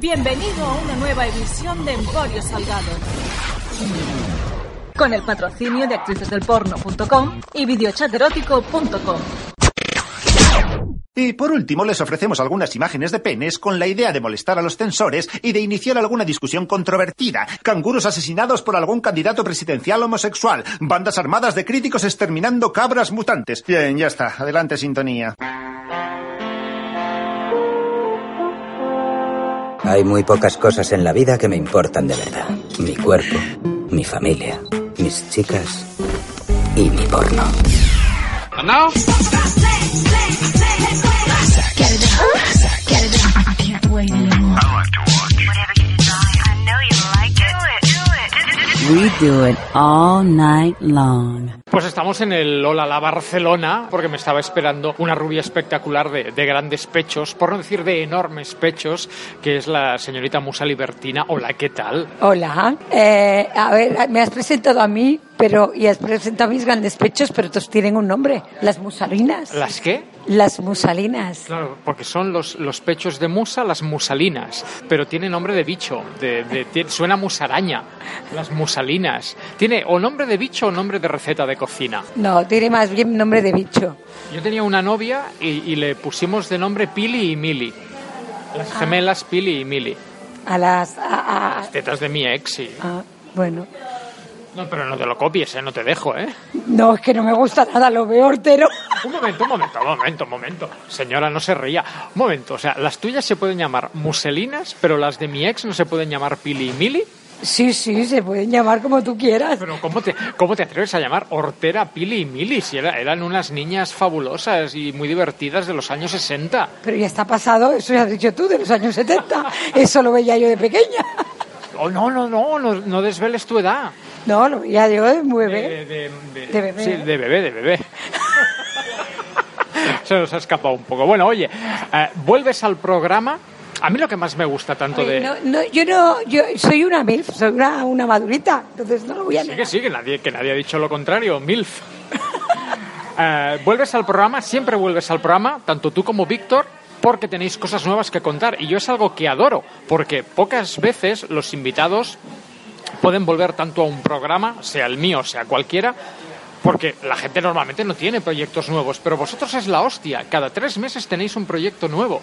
Bienvenido a una nueva edición de Emporio Salgado. Con el patrocinio de actricesdelporno.com y videochaterótico.com. Y por último, les ofrecemos algunas imágenes de penes con la idea de molestar a los censores y de iniciar alguna discusión controvertida. Canguros asesinados por algún candidato presidencial homosexual. Bandas armadas de críticos exterminando cabras mutantes. Bien, ya está. Adelante, sintonía. Hay muy pocas cosas en la vida que me importan de verdad. Mi cuerpo, mi familia, mis chicas y mi porno. We do it all night long. Pues estamos en el Hola la Barcelona, porque me estaba esperando una rubia espectacular de, de grandes pechos, por no decir de enormes pechos, que es la señorita Musa Libertina. Hola, ¿qué tal? Hola, eh, a ver, me has presentado a mí, pero y has presentado mis grandes pechos, pero todos tienen un nombre, las musalinas. ¿Las qué? Las musalinas. Claro, porque son los, los pechos de musa, las musalinas, pero tiene nombre de bicho, de, de- suena musaraña, las musalinas. Tiene o nombre de bicho o nombre de receta de cocina. No, tiene más bien nombre de bicho. Yo tenía una novia y, y le pusimos de nombre Pili y Mili. Las gemelas Pili y Mili. A las... a- a- Tetas de mi ex, sí. a- bueno, No, pero no te lo copies, ¿eh? No te dejo, ¿eh? no, es que no me gusta nada, lo veo hortero. Un momento, un momento, un momento, un momento. Señora, no se ría. Un momento, o sea, las tuyas se pueden llamar muselinas, pero las de mi ex no se pueden llamar Pili y Mili. Sí, sí, se pueden llamar como tú quieras. Pero ¿cómo te, cómo te atreves a llamar Hortera, Pili y Mili? Si era- eran unas niñas fabulosas y muy divertidas de los años 60. Pero ya está pasado, eso ya has dicho tú, de los años 70. Eso lo veía yo de pequeña. Oh, no, no, no, no, no desveles tu edad. No, lo veía yo de muy bebé. de- de- De bebé. Sí, de bebé, de bebé. Se nos ha escapado un poco. Bueno, oye, eh, vuelves al programa. A mí lo que más me gusta tanto de... No, no, yo no, yo soy una MILF, soy una, una madurita, entonces no lo voy a Sí negar. que sí, que nadie, que nadie ha dicho lo contrario, MILF. Eh, vuelves al programa, siempre vuelves al programa, tanto tú como Víctor, porque tenéis cosas nuevas que contar. Y yo es algo que adoro, porque pocas veces los invitados pueden volver tanto a un programa, sea el mío, sea cualquiera, porque la gente normalmente no tiene proyectos nuevos, pero vosotros es la hostia. Cada tres meses tenéis un proyecto nuevo.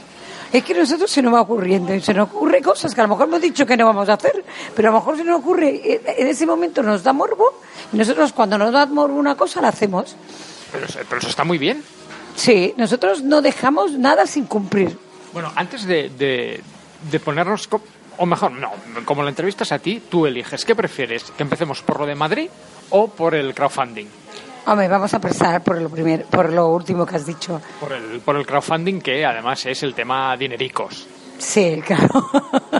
Es que a nosotros se nos va ocurriendo y se nos ocurre cosas que a lo mejor hemos dicho que no vamos a hacer, pero a lo mejor se nos ocurre, eh, en ese momento nos da morbo y nosotros cuando nos da morbo una cosa la hacemos. Pero, eso- pero eso está muy bien. Sí, nosotros no dejamos nada sin cumplir. Bueno, antes de, de- de ponernos... O mejor, no, como la entrevistas a ti, tú eliges. ¿Qué prefieres? ¿Que empecemos por lo de Madrid o por el crowdfunding? Hombre, vamos a empezar por lo primero, por lo último que has dicho. Por el, por el crowdfunding, que además es el tema dinericos. Sí, claro.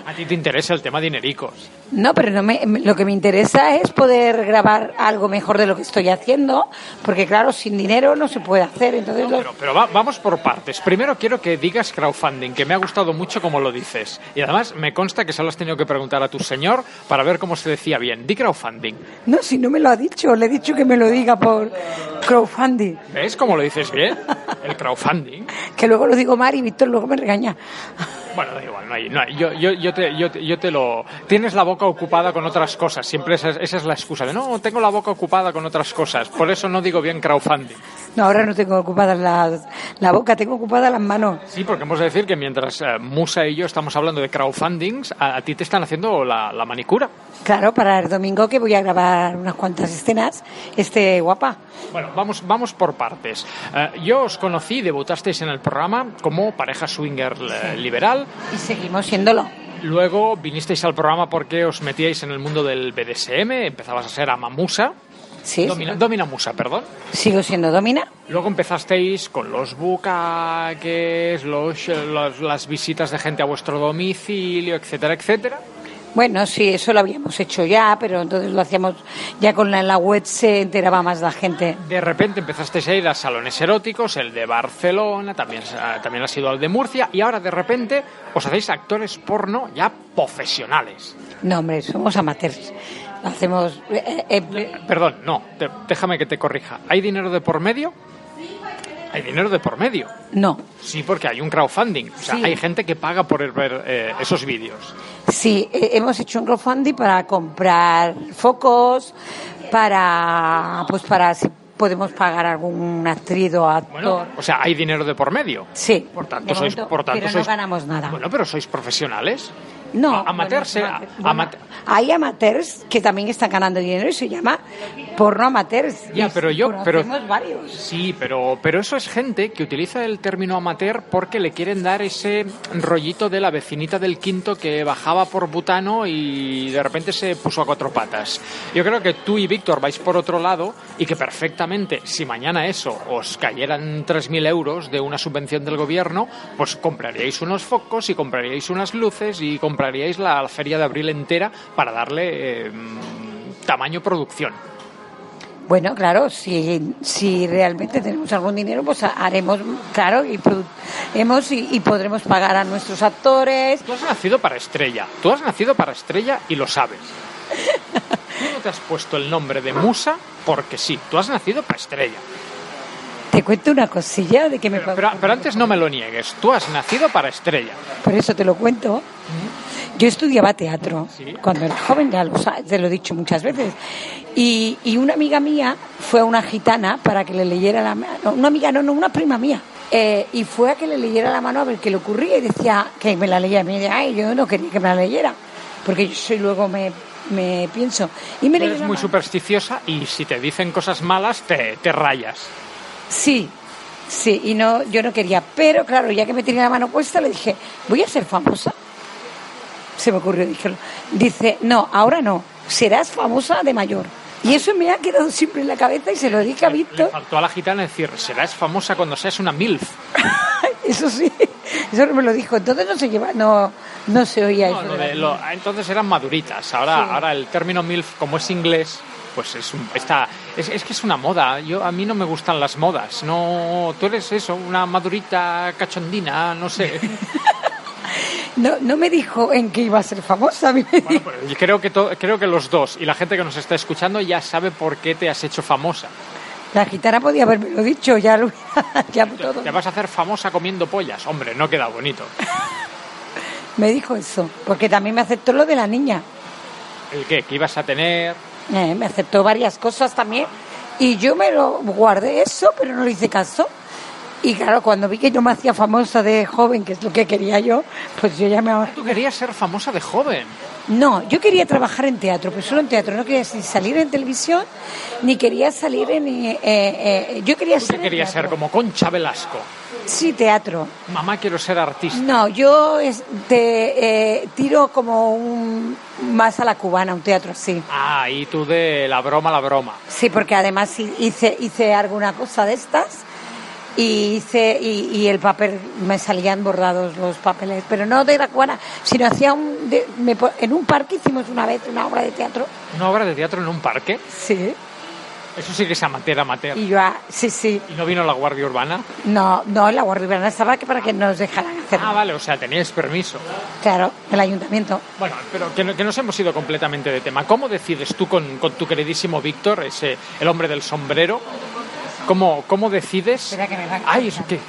A ti te interesa el tema dinericos. No, pero no me, lo que me interesa es poder grabar algo mejor de lo que estoy haciendo, porque claro, sin dinero no se puede hacer. Entonces, lo- Pero, pero va- vamos por partes. Primero quiero que digas crowdfunding, que me ha gustado mucho como lo dices. Y además me consta que solo has tenido que preguntar a tu señor para ver cómo se decía bien. Di crowdfunding. no, si no me lo ha dicho, le he dicho que me lo diga por crowdfunding, ¿Ves cómo lo dices bien? El crowdfunding. que luego lo digo mal y Víctor luego me regaña. Bueno, da igual, no hay, no hay. Yo, yo, yo, te, yo, te, yo te lo... Tienes la boca ocupada con otras cosas. Siempre esa, es- esa es la excusa de, no, tengo la boca ocupada con otras cosas. Por eso no digo bien crowdfunding. No, ahora no tengo ocupada la, la boca, tengo ocupada las manos. Sí, porque hemos de decir que mientras eh, Musa y yo estamos hablando de crowdfundings, a, a ti te están haciendo la, la manicura. Claro, para el domingo que voy a grabar unas cuantas escenas, este guapa. Bueno, vamos, vamos por partes. Eh, yo os conocí, debutasteis en el programa como pareja swinger eh, liberal. Y seguimos siéndolo. Luego vinisteis al programa porque os metíais en el mundo del BDSM, empezabas a ser amamusa. Sí, Domina, domina musa, perdón. sigo siendo domina. Luego empezasteis con los bucaques, los, los- las visitas de gente a vuestro domicilio, etcétera, etcétera. Bueno, sí, eso lo habíamos hecho ya, pero entonces lo hacíamos ya con la, en la web se enteraba más la gente. De repente empezasteis a ir a salones eróticos, el de Barcelona, también, eh, también ha sido el de Murcia, y ahora de repente os hacéis actores porno ya profesionales. No, hombre, somos amateurs. Hacemos... eh, eh, eh, Perdón, no, te- déjame que te corrija. ¿Hay dinero de por medio? Hay dinero de por medio. No. Sí, porque hay un crowdfunding. O sea, Sí. hay gente que paga por ver eh, esos vídeos. Sí, eh, hemos hecho un crowdfunding para comprar focos, para, pues para si podemos pagar algún actriz o actor. Bueno, o sea, hay dinero de por medio. sí. Por tanto, de sois, momento, por tanto pero sois- no ganamos nada. Bueno, pero sois profesionales. No, A- amateurs, bueno, eh, bueno, amate- hay amateurs que también están ganando dinero y se llama porno amateurs. Ya, pero yo- pero- varios. Sí, pero, pero eso es gente que utiliza el término amateur porque le quieren dar ese rollito de la vecinita del quinto que bajaba por butano y de repente se puso a cuatro patas. Yo creo que tú y Víctor vais por otro lado y que perfectamente, si mañana eso os cayeran 3.000 euros de una subvención del gobierno, pues compraríais unos focos y compraríais unas luces y compraríais la, la feria de abril entera para darle eh, tamaño producción. Bueno, claro, si, si realmente tenemos algún dinero, pues haremos, claro, y, hemos, y, y podremos pagar a nuestros actores. Tú has nacido para estrella. Tú has nacido para estrella y lo sabes. Tú no te has puesto el nombre de Musa porque sí. Tú has nacido para estrella. Cuento una cosilla de que me Pero, pero- pero antes no me lo niegues. Tú has nacido para estrella. Por eso te lo cuento. Yo estudiaba teatro Sí. cuando era joven, ya lo, sa- te lo he dicho muchas veces. Y, y una amiga mía fue a una gitana para que le leyera la mano. Una amiga, no, no, una prima mía. Eh, y fue a que le leyera la mano a ver qué le ocurría y decía que me la leía. Y me decía, ay, yo no quería que me la leyera. Porque yo soy luego me, me pienso. Y me eres muy mano. supersticiosa y si te dicen cosas malas te, te rayas. Sí, sí, y no, yo no quería. Pero claro, ya que me tenía la mano puesta, le dije, voy a ser famosa. Se me ocurrió, dije, dice, no, ahora no, serás famosa de mayor. Y eso me ha quedado siempre en la cabeza y se lo dije a Le Víctor. faltó a la gitana decir, serás famosa cuando seas una MILF. Eso sí, eso no me lo dijo. Entonces no se lleva, no, no se oía No, eso. lo de entonces eran maduritas. Ahora, ahora el término MILF, como es inglés, pues es, un- está, es, es que es una moda. Yo, a mí no me gustan las modas. No, tú eres eso, una madurita cachondina, no sé. No, no me dijo en qué iba a ser famosa. Bueno, yo creo que, to- creo que los dos y la gente que nos está escuchando ya sabe por qué te has hecho famosa. La gitana podía haberme dicho, ya lo ya todo. Te vas a hacer famosa comiendo pollas. Hombre, no queda bonito. Me dijo eso, porque también me aceptó lo de la niña. ¿El qué? ¿Que ibas a tener? Eh, me aceptó varias cosas también y yo me lo guardé eso, pero no le hice caso. Y claro, cuando vi que yo me hacía famosa de joven, que es lo que quería yo, pues yo ya me... Tú querías ser famosa de joven. No, yo quería trabajar en teatro, pero solo en teatro. No quería ni salir en televisión, ni quería salir en... eh, eh, yo quería ¿Tú ser... querías ser? Como Concha Velasco. Sí, teatro. Mamá, quiero ser artista. No, yo es- te, eh, tiro como un, más a la cubana, un teatro así. Ah, y tú de la broma, la broma. Sí, porque además hi- hice, hice alguna cosa de estas y hice y, y el papel me salían borrados los papeles, pero no de la cubana, sino hacía un de- me en un parque hicimos una vez una obra de teatro. ¿Una obra de teatro en un parque? Sí. Eso sí que es amateur, amateur. Y yo ah, sí, sí. ¿Y no vino la Guardia Urbana? No, no, la Guardia Urbana estaba que para que nos dejaran hacer. Ah, vale, o sea, teníais permiso. Claro, el ayuntamiento. Bueno, pero que, que nos hemos ido completamente de tema. ¿Cómo decides tú con, con tu queridísimo Víctor, ese, el hombre del sombrero? ¿Cómo, cómo decides? Espera que me va a Ay, ¿eso qué?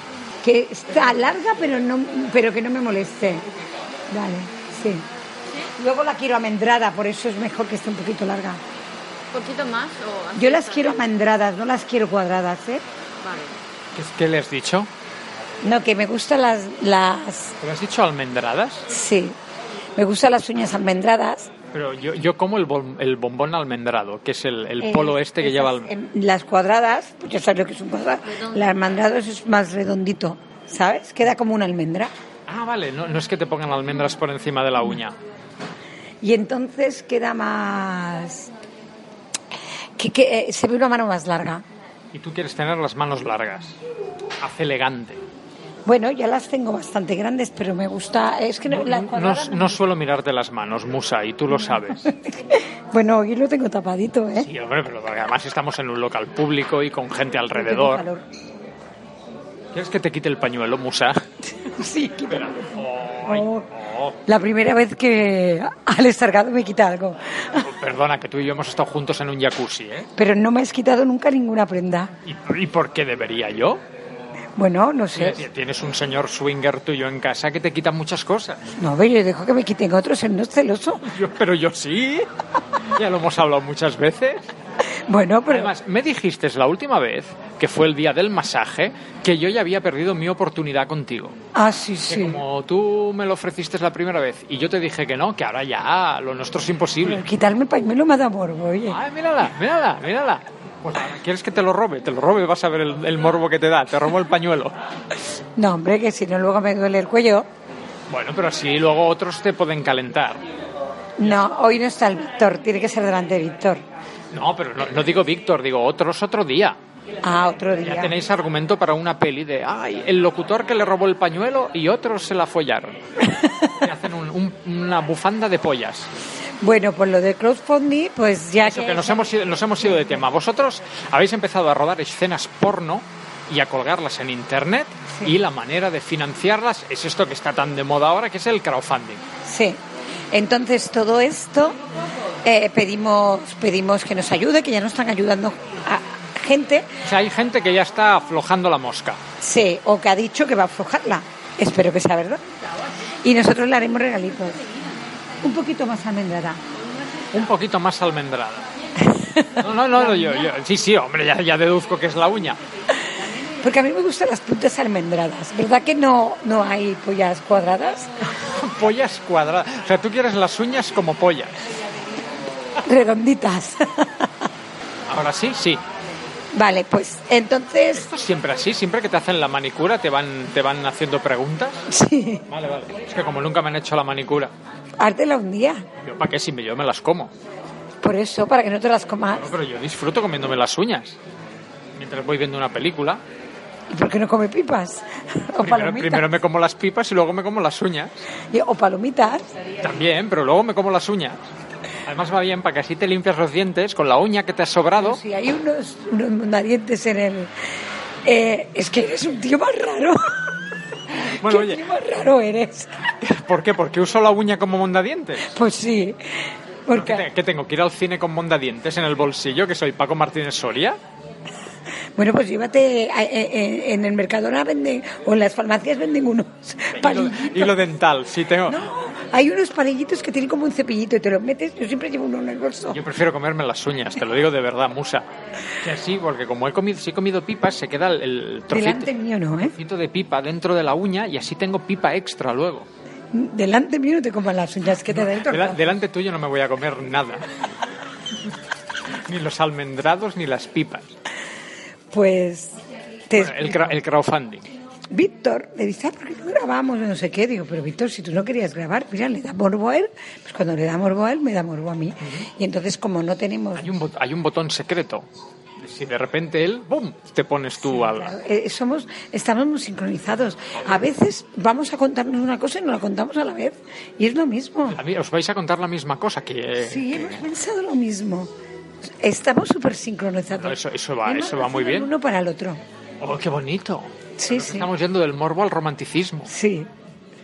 Que está larga, pero no pero que no me moleste. Vale, sí. Luego la quiero amendrada, por eso es mejor que esté un poquito larga. ¿Un poquito más? O Yo las quiero bien? amendradas, no las quiero cuadradas, ¿eh? Vale. ¿Qué, qué le has dicho? No, que me gustan las, las... ¿Le has dicho almendradas? Sí, me gustan las uñas almendradas. Pero yo, yo como el, bom- el bombón almendrado, que es el, el Eh, polo este que esas, lleva... el- em, Las cuadradas, pues ya sabes lo que es un cuadrado. Redondo. Las almendradas es más redondito, ¿sabes? Queda como una almendra. Ah, vale, no, no es que te pongan almendras por encima de la uña. Y entonces queda más... Que, que, eh, se ve una mano más larga. Y tú quieres tener las manos largas. Hace elegante. Bueno, ya las tengo bastante grandes, pero me gusta... Es que no, la No, no- suelo mirarte las manos, Musa, y tú lo sabes. Bueno, hoy lo tengo tapadito, ¿eh? Sí, hombre, pero además estamos en un local público y con gente alrededor. ¿Quieres que te quite el pañuelo, Musa? Sí, quítalo. Ay, Oh. Oh, La primera vez que al estar Gargado me quita algo. perdona, que tú y yo hemos estado juntos en un jacuzzi, ¿eh? Pero no me has quitado nunca ninguna prenda. ¿Y, y por qué debería yo? Bueno, no sé. Tienes un señor swinger tuyo en casa que te quita muchas cosas. No, ve, yo dejo que me quiten otros, él no es celoso. Yo- pero yo sí. Ya lo hemos hablado muchas veces. Bueno, pero... Además, me dijiste la última vez, que fue el día del masaje, que yo ya había perdido mi oportunidad contigo. Ah, sí, Que sí. como tú me lo ofreciste la primera vez y yo te dije que no, que ahora ya lo nuestro es imposible. Pero quitarme el pañuelo me da morbo, oye. Ay, mírala, mírala, mírala. Pues ¿quieres que te lo robe? Te lo robe, vas a ver el, el morbo que te da. Te robo el pañuelo. No, hombre, que si no luego me duele el cuello. Bueno, pero así luego otros te pueden calentar. No, hoy no está el Víctor, tiene que ser delante de Víctor. No, pero no, no digo Víctor, digo otros otro día. Ah, otro Ya día. tenéis argumento para una peli de, ay, el locutor que le robó el pañuelo y otros se la follaron. Y hacen un- un- una bufanda de pollas. Bueno, pues lo de crowdfunding, pues ya Eso, que nos hemos, ido, nos hemos ido de tema. Vosotros habéis empezado a rodar escenas porno y a colgarlas en internet y la manera de financiarlas es esto que está tan de moda ahora, que es el crowdfunding. Sí. Entonces todo esto eh, pedimos pedimos que nos ayude, que ya nos están ayudando a gente, O sea, hay gente que ya está aflojando la mosca. sí, o que ha dicho que va a aflojarla. Espero que sea verdad. Y nosotros le haremos regalitos. Un poquito más almendrada. Un poquito más almendrada. No, no, no, yo, yo- sí, sí, hombre, ya, ya deduzco que es la uña. Porque a mí me gustan las puntas almendradas. ¿Verdad que no, no hay pollas cuadradas? Pollas cuadradas. O sea, tú quieres las uñas como pollas. Redonditas. Ahora sí, sí. vale, pues entonces... Esto es siempre así, siempre que te hacen la manicura te van, te van haciendo preguntas. Sí, Vale, vale. Es que como nunca me han hecho la manicura, hártela un día. yo para qué si me- yo me las como. Por eso, para que no te las comas. No, pero yo disfruto comiéndome las uñas. Mientras voy viendo una película. ¿Y por qué no come pipas? O Primero, palomitas. primero me como las pipas y luego me como las uñas. O palomitas. También, pero luego me como las uñas. Además va bien para que así te limpias los dientes con la uña que te has sobrado. Si hay unos, unos en el... Eh, es que eres un tío más raro. Bueno, ¿Qué oye, raro eres? ¿por qué? ¿Porque uso la uña como mondadientes? Pues sí. ¿Qué, Porque, qué tengo? ¿Que ir al cine con mondadientes en el bolsillo? ¿Que soy Paco Martínez Soria? Bueno, pues llévate... a- eh, eh, En el Mercadona venden... O en las farmacias venden unos palillitos. hilo dental, sí tengo. No, hay unos palillitos que tienen como un cepillito y te los metes. Yo siempre llevo uno en el bolso. Yo prefiero comerme las uñas, te lo digo de verdad, musa. Que sí, porque como he comido, si he comido pipas, se queda el, el trocito, Delante mío no, ¿eh? trocito de pipa dentro de la uña y así tengo pipa extra luego. Delante mío no te coman las uñas que te da el tortazo. delante tuyo no me voy a comer nada. ni los almendrados ni las pipas. Pues... Te Bueno, el, el crowdfunding. Víctor le dice, ah, ¿por qué no grabamos? No sé qué. Digo, pero Víctor, si tú no querías grabar, mira, le da morbo a él. Pues cuando le da morbo a él, me da morbo a mí. Y entonces, como no tenemos... Hay un, hay un botón secreto. Si de repente él, ¡bum!, te pones tú al... Claro, eh, somos, estamos muy sincronizados. A veces vamos a contarnos una cosa y no la contamos a la vez. Y es lo mismo. A mí os vais a contar la misma cosa que... Sí, hemos pensado lo mismo. Estamos súper sincronizados. No, eso- eso va- eso va muy bien. uno para el otro. ¡Oh, qué bonito! Sí, sí. Estamos yendo del morbo al romanticismo. Sí.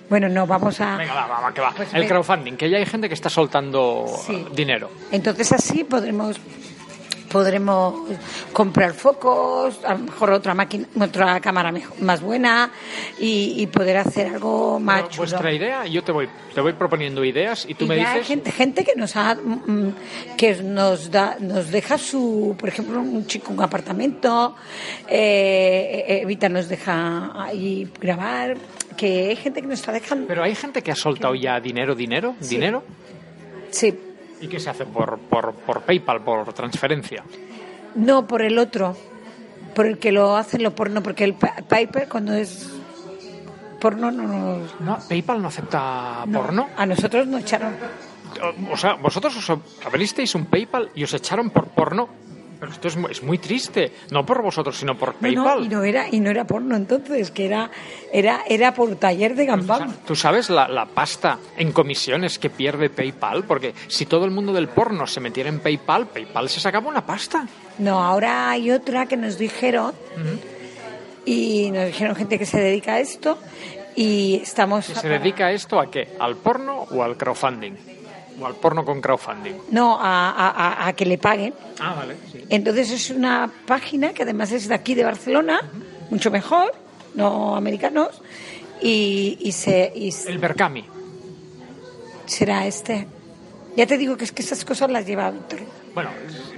Bueno, no, vamos a... Venga, va, va, que va. Pues el crowdfunding, que ya hay gente que está soltando Sí. dinero. Entonces así podremos podremos comprar focos, a lo mejor otra máquina, otra cámara mejo- más buena y, y poder hacer algo más Pero chulo. vuestra idea, yo te voy, te voy proponiendo ideas y tú Y me ya hay dices... gente, gente que nos ha mm, que nos da nos deja su por ejemplo un chico un apartamento eh, eh, Evita nos deja ahí grabar que hay gente que nos está dejando Pero hay gente que ha soltado ya dinero, dinero, dinero. sí ¿Y qué se hace? Por, por, por PayPal, por transferencia. no por el otro por el que lo hacen lo porno porque el pa- Piper cuando es porno no nos No, PayPal no acepta no. porno. a nosotros nos echaron O sea, vosotros os abristeis un PayPal y os echaron por porno. Pero esto es muy, es muy triste. No por vosotros, sino por PayPal. no, y no era y no era porno entonces que era era era por taller de gambán ¿Tú sabes la, la pasta en comisiones que pierde PayPal? Porque si todo el mundo del porno se metiera en PayPal, PayPal se sacaba una pasta. No, ahora hay otra que nos dijeron y nos dijeron gente que se dedica a esto y estamos... ¿Se dedica esto a qué? ¿Al porno o al crowdfunding? ¿O al porno con crowdfunding? No, a, a- a- que le paguen. Ah, vale. Sí. Entonces es una página que además es de aquí de Barcelona, mucho mejor, no americanos, y, y se y El Berkami. será este. Ya te digo que es que esas cosas las lleva Víctor. Bueno,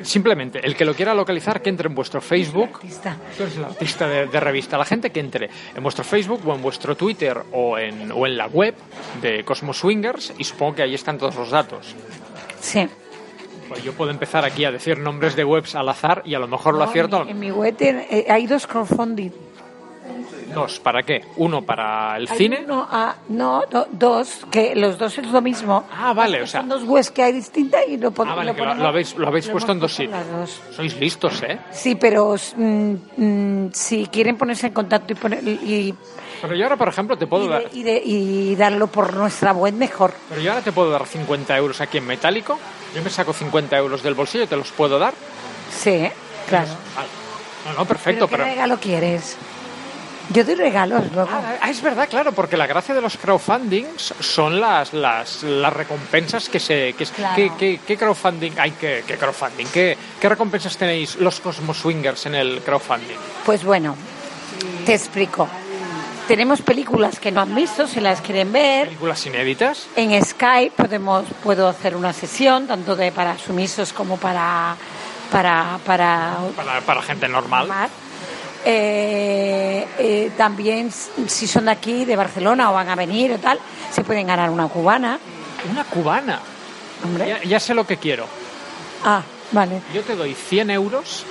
simplemente, el que lo quiera localizar, que entre en vuestro Facebook. Artista. Eres el artista de, de revista. La gente que entre en vuestro Facebook o en vuestro Twitter o en, o en la web de Cosmos Swingers y supongo que ahí están todos los datos. Sí. Pues yo puedo empezar aquí a decir nombres de webs al azar y a lo mejor lo acierto. En, en mi web eh, hay dos crowdfunding. Dos, ¿para qué? Uno para el Hay cine. uno, ah, no, do- dos, que los dos es lo mismo. Ah, vale, o sea. Son dos webs que hay distintas y lo, pon- Ah, vale, lo, ponemos- lo habéis, lo habéis lo puesto en dos sitios. Sois listos, ¿eh? Sí, pero mm, mm, si quieren ponerse en contacto y, poner, y, Pero yo ahora, por ejemplo, te puedo y, dar. y de- y darlo por nuestra web, mejor. Pero yo ahora te puedo dar 50 euros aquí en metálico. Yo me saco 50 euros del bolsillo y te los puedo dar. Sí, claro. Vale. No, no, perfecto, ¿Pero pero. ¿Qué regalo quieres? Yo doy regalos luego. Ah, es verdad, claro, porque la gracia de los crowdfundings son las las, las recompensas que se... Que, Claro. ¿qué, qué, qué crowdfunding? Ay, ¿qué, qué crowdfunding? ¿Qué, ¿Qué recompensas tenéis los Cosmos Swingers en el crowdfunding? Pues bueno, te explico. Tenemos películas que no han visto, si las quieren ver. ¿Películas inéditas? En Skype podemos, puedo hacer una sesión, tanto de para sumisos como para para para Para, para gente normal. Eh, eh, también si son de aquí, de Barcelona o van a venir o tal, se pueden ganar una cubana. Una cubana. Hombre. Ya, ya sé lo que quiero. Ah, vale. Yo te doy 100 euros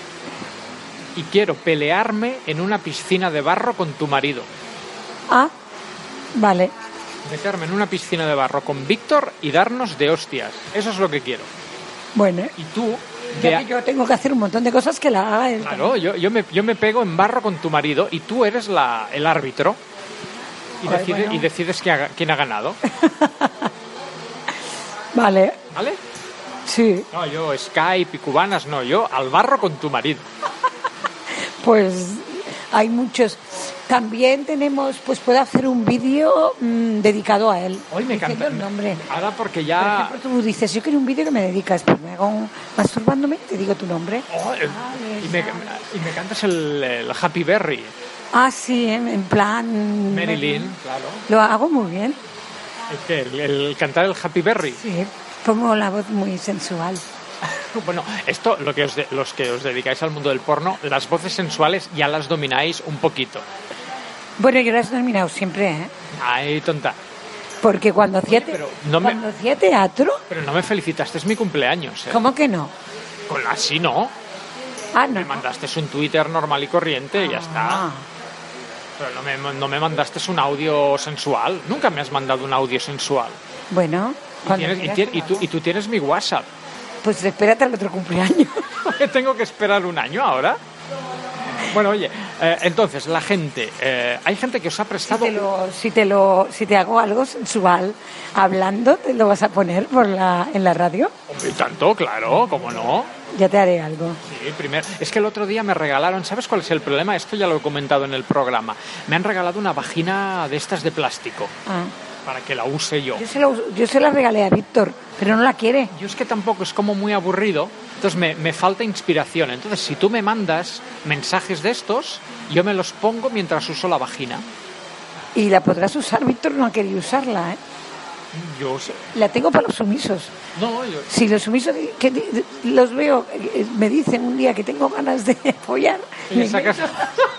y quiero pelearme en una piscina de barro con tu marido. Ah, vale. Meterme en una piscina de barro con Víctor y darnos de hostias. Eso es lo que quiero. Bueno, Y tú... ya de- que yo tengo que hacer un montón de cosas que la haga él. Claro, yo, yo, me, yo me pego en barro con tu marido y tú eres la, el árbitro y, Ay, decide- bueno. y decides quién ha, quién ha ganado. Vale, ¿Vale? sí. No, yo Skype y cubanas, no, yo al barro con tu marido. Pues hay muchos. También tenemos, pues puedo hacer un vídeo mm, dedicado a él. Hoy me encanta. el nombre. Ahora porque Por ya... ejemplo, tú dices, yo quiero un vídeo que me dedicas, pues me hago un, masturbándome, te digo tu nombre. Oh, eh, y, me, y me cantas el, el Happy Berry, Ah, sí, en, plan... Marilyn, claro. Lo hago muy bien, ¿El? ¿El, el cantar el Happy Berry? sí. Pongo la voz muy sensual. Bueno, esto, lo que os de- los que os dedicáis al mundo del porno, las voces sensuales ya las domináis un poquito. Bueno, yo lo he terminado siempre, ¿eh? Ay, tonta. Porque cuando hacía, te- pero no me- cuando hacía teatro, Pero no me felicitaste, es mi cumpleaños. ¿eh? ¿cómo que no? Con así no. Ah, no. Me mandaste un Twitter normal y corriente y ya está. Ah, Pero no me, no me mandaste un audio sensual. Nunca me has mandado un audio sensual. bueno, Y, cuando tienes- y quieras y tú, y tú tienes mi WhatsApp. Pues espérate al otro cumpleaños. ¿Que tengo que esperar un año ahora? Bueno, oye, eh, entonces, la gente, eh, hay gente que os ha Si prestado... te, lo, si, te lo, si te hago algo sensual hablando, ¿te lo vas a poner por la, en la radio? Hombre, tanto, claro, ¿cómo no? Ya te haré algo. Sí, primero. Es que el otro día me regalaron, ¿sabes cuál es el problema? Esto ya lo he comentado en el programa. Me han regalado una vagina de estas de plástico Ah. Para que la use yo. Yo, se la, yo se la regalé a Víctor, pero no la quiere. Yo es que tampoco es como muy aburrido, entonces me, me falta inspiración. Entonces, si tú me mandas mensajes de estos, yo me los pongo mientras uso la vagina. Y la podrás usar, Víctor no ha querido usarla, ¿eh? Yo sé. La tengo para los sumisos. No, yo. Si los sumisos que los veo, eh, me dicen un día que tengo ganas de follar, y me meto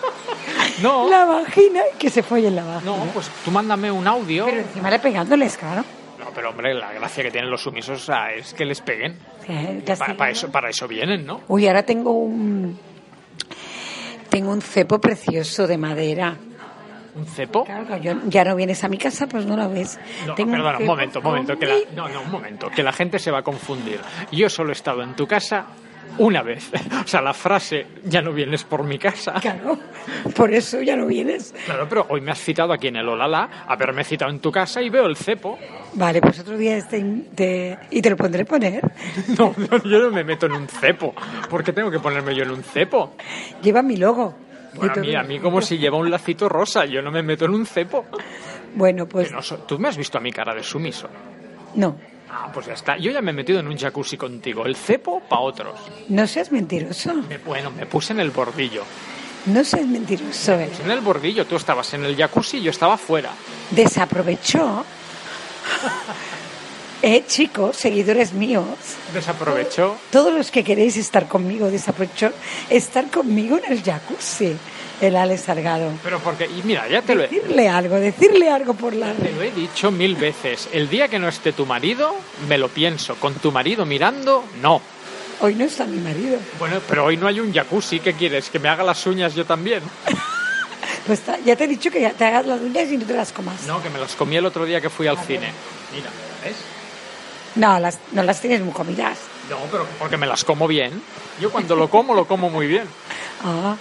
No, la vagina y que se follen la vagina. no, pues tú mándame un audio. Pero encima le pegándoles, claro. No, pero hombre, la gracia que tienen los sumisos es que les peguen. Eh, Para, eso, para eso vienen, ¿no? Uy, ahora tengo un tengo un cepo precioso de madera. ¿Un cepo? Claro, yo- ya no vienes a mi casa, pues no lo ves. No, Tengo perdona, un momento, un momento. Que la, muy- no, no, un momento. Que la gente se va a confundir. Yo solo he estado en tu casa una vez. O sea, la frase, ya no vienes por mi casa. Claro, por eso ya no vienes. Claro, pero hoy me has citado aquí en el Olala, haberme citado en tu casa y veo el cepo. Vale, pues otro día este, te- y te lo pondré poner. No, no, yo no me meto en un cepo. ¿Por qué tengo que ponerme yo en un cepo? Lleva mi logo. Bueno, a mí, a mí como si lleva un lacito rosa, yo no me meto en un cepo. Bueno, pues no so- Tú me has visto a mi cara de sumiso. no. Ah, pues ya está. Yo ya me he metido en un jacuzzi contigo. El cepo para otros. No seas mentiroso. Me- bueno, me puse en el bordillo. No seas mentiroso. ¿eh? En el bordillo, tú estabas en el jacuzzi y yo estaba fuera. Desaprovechó. Eh, chicos, seguidores míos, Desaprovechó. todos los que queréis estar conmigo, desaprovechó estar conmigo en el jacuzzi, el Alex Salgado. Pero porque, y mira, ya te lo, he, Decirle algo, decirle algo por la te lo he dicho mil veces. El día que no esté tu marido, me lo pienso. Con tu marido mirando, no. Hoy no está mi marido. Bueno, pero hoy no hay un jacuzzi. ¿Qué quieres? ¿Que me haga las uñas yo también? Pues ya te he dicho que ya te hagas las uñas y no te las comas. No, que me las comí el otro día que fui al cine. Mira, ¿ves? No, las, no las tienes muy comidas. No, pero porque me las como bien. Yo cuando lo como, lo como muy bien. Ah.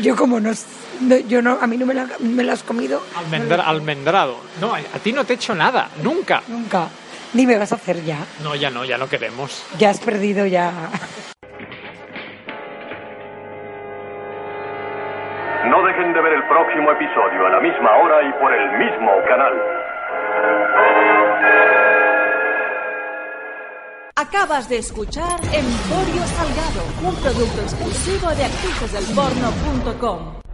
Yo como no, no- yo no, a mí no me, la- me las has comido Almendra- almendrado. No, a a ti no te he hecho nada. Nunca. nunca. Ni me vas a hacer ya. No, ya no, ya no queremos. Ya has perdido ya. No dejen de ver el próximo episodio a la misma hora y por el mismo canal. Acabas de escuchar Emporio Salgado, un producto exclusivo de actricesdelporno.com.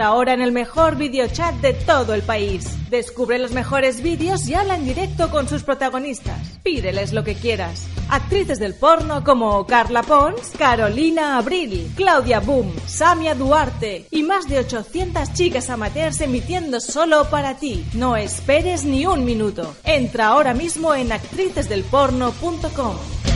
Ahora en el mejor videochat de todo el país. Descubre los mejores vídeos y habla en directo con sus protagonistas. Pídeles lo que quieras. Actrices del porno como Carla Pons, Carolina Abril, Claudia Boom, Samia Duarte y más de 800 chicas amateurs emitiendo solo para ti. No esperes ni un minuto. Entra ahora mismo en actricesdelporno.com.